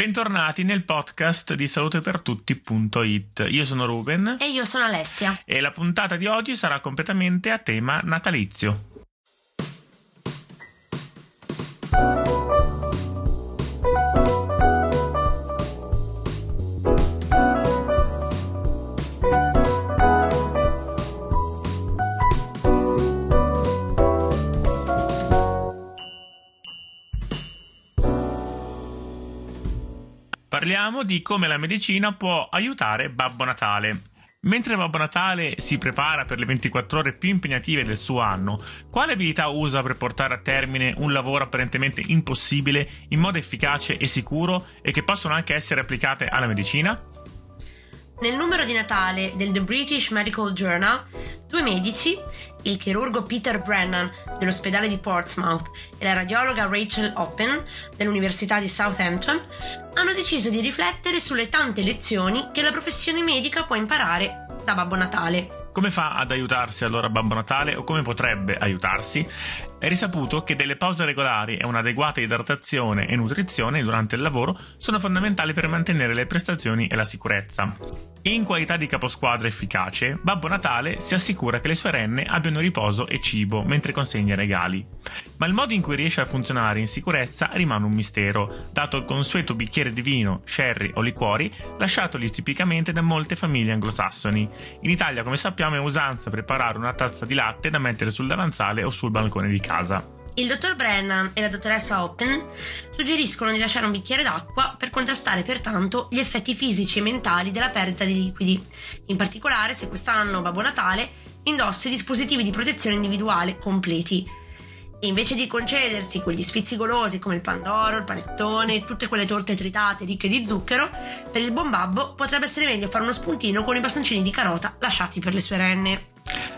Bentornati nel podcast di salutepertutti.it. Io sono Ruben. E io sono Alessia. E la puntata di oggi sarà completamente a tema natalizio. Parliamo di come la medicina può aiutare Babbo Natale. Mentre Babbo Natale si prepara per le 24 ore più impegnative del suo anno, quale abilità usa per portare a termine un lavoro apparentemente impossibile in modo efficace e sicuro e che possono anche essere applicate alla medicina? Nel numero di Natale del The British Medical Journal, due medici, il chirurgo Peter Brennan dell'ospedale di Portsmouth e la radiologa Rachel Oppen dell'Università di Southampton, hanno deciso di riflettere sulle tante lezioni che la professione medica può imparare da Babbo Natale. Come fa ad aiutarsi allora Babbo Natale o come potrebbe aiutarsi? È risaputo che delle pause regolari e un'adeguata idratazione e nutrizione durante il lavoro sono fondamentali per mantenere le prestazioni e la sicurezza. In qualità di caposquadra efficace, Babbo Natale si assicura che le sue renne abbiano riposo e cibo mentre consegna regali. Ma il modo in cui riesce a funzionare in sicurezza rimane un mistero, dato il consueto bicchiere di vino, sherry o liquori lasciatogli tipicamente da molte famiglie anglosassoni. In Italia, come sappiamo, è usanza preparare una tazza di latte da mettere sul davanzale o sul balcone di casa. Il dottor Brennan e la dottoressa Oppen suggeriscono di lasciare un bicchiere d'acqua per contrastare pertanto gli effetti fisici e mentali della perdita di liquidi. In particolare, se quest'anno Babbo Natale indossi dispositivi di protezione individuale completi. E invece di concedersi quegli sfizi golosi come il pandoro, il panettone e tutte quelle torte tritate ricche di zucchero, per il buon babbo potrebbe essere meglio fare uno spuntino con i bastoncini di carota lasciati per le sue renne.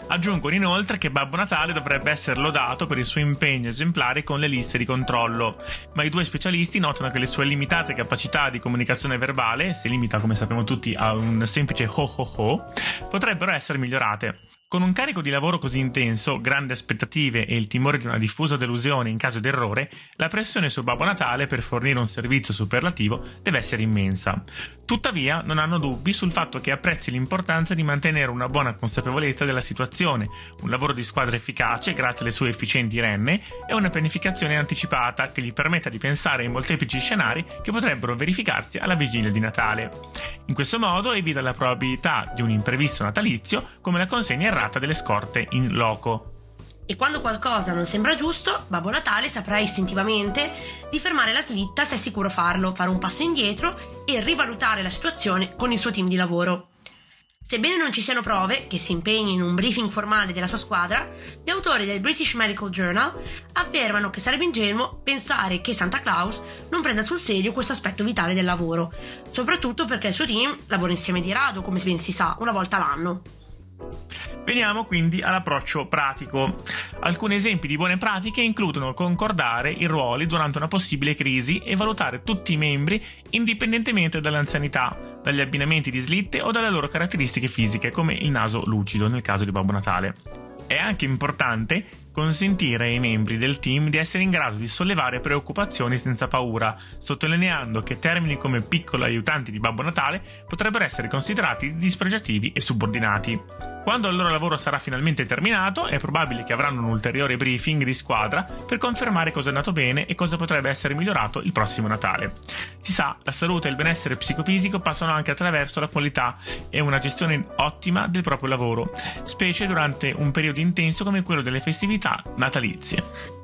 Aggiungono inoltre che Babbo Natale dovrebbe essere lodato per il suo impegno esemplare con le liste di controllo, ma i due specialisti notano che le sue limitate capacità di comunicazione verbale, si limita come sappiamo tutti a un semplice ho ho ho, potrebbero essere migliorate. Con un carico di lavoro così intenso, grandi aspettative e il timore di una diffusa delusione in caso di errore, la pressione su Babbo Natale per fornire un servizio superlativo deve essere immensa. Tuttavia, non hanno dubbi sul fatto che apprezzi l'importanza di mantenere una buona consapevolezza della situazione, un lavoro di squadra efficace grazie alle sue efficienti renne e una pianificazione anticipata che gli permetta di pensare ai molteplici scenari che potrebbero verificarsi alla vigilia di Natale. In questo modo evita la probabilità di un imprevisto natalizio come la consegna errata serata delle scorte in loco. E quando qualcosa non sembra giusto, Babbo Natale saprà istintivamente di fermare la slitta se è sicuro farlo, fare un passo indietro e rivalutare la situazione con il suo team di lavoro. Sebbene non ci siano prove che si impegni in un briefing formale della sua squadra, gli autori del British Medical Journal affermano che sarebbe ingenuo pensare che Santa Claus non prenda sul serio questo aspetto vitale del lavoro, soprattutto perché il suo team lavora insieme di rado, come ben si sa, una volta l'anno. Veniamo quindi all'approccio pratico. Alcuni esempi di buone pratiche includono concordare i ruoli durante una possibile crisi e valutare tutti i membri indipendentemente dall'anzianità, dagli abbinamenti di slitte o dalle loro caratteristiche fisiche, come il naso lucido nel caso di Babbo Natale. È anche importante consentire ai membri del team di essere in grado di sollevare preoccupazioni senza paura, sottolineando che termini come piccolo aiutanti di Babbo Natale potrebbero essere considerati dispregiativi e subordinati. Quando il loro lavoro sarà finalmente terminato, è probabile che avranno un ulteriore briefing di squadra per confermare cosa è andato bene e cosa potrebbe essere migliorato il prossimo Natale. Si sa, la salute e il benessere psicofisico passano anche attraverso la qualità e una gestione ottima del proprio lavoro, specie durante un periodo intenso come quello delle festività natalizie.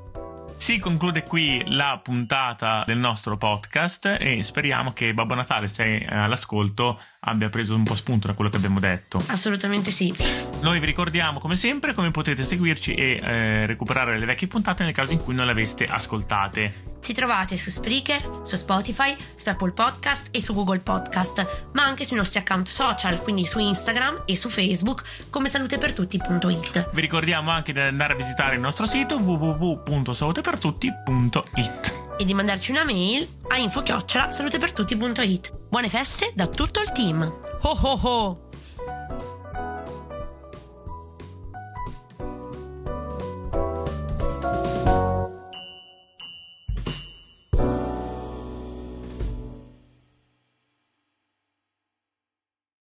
Si conclude qui la puntata del nostro podcast e speriamo che Babbo Natale, se all'ascolto, abbia preso un po' spunto da quello che abbiamo detto. Assolutamente sì. Noi vi ricordiamo come sempre come potete seguirci e eh, recuperare le vecchie puntate nel caso in cui non le aveste ascoltate. Ci trovate su Spreaker, su Spotify, su Apple Podcast e su Google Podcast, ma anche sui nostri account social, quindi su Instagram e su Facebook come salutepertutti.it. Vi ricordiamo anche di andare a visitare il nostro sito www.salutepertutti.it e di mandarci una mail a info-salutepertutti.it. Buone feste da tutto il team! Ho ho ho!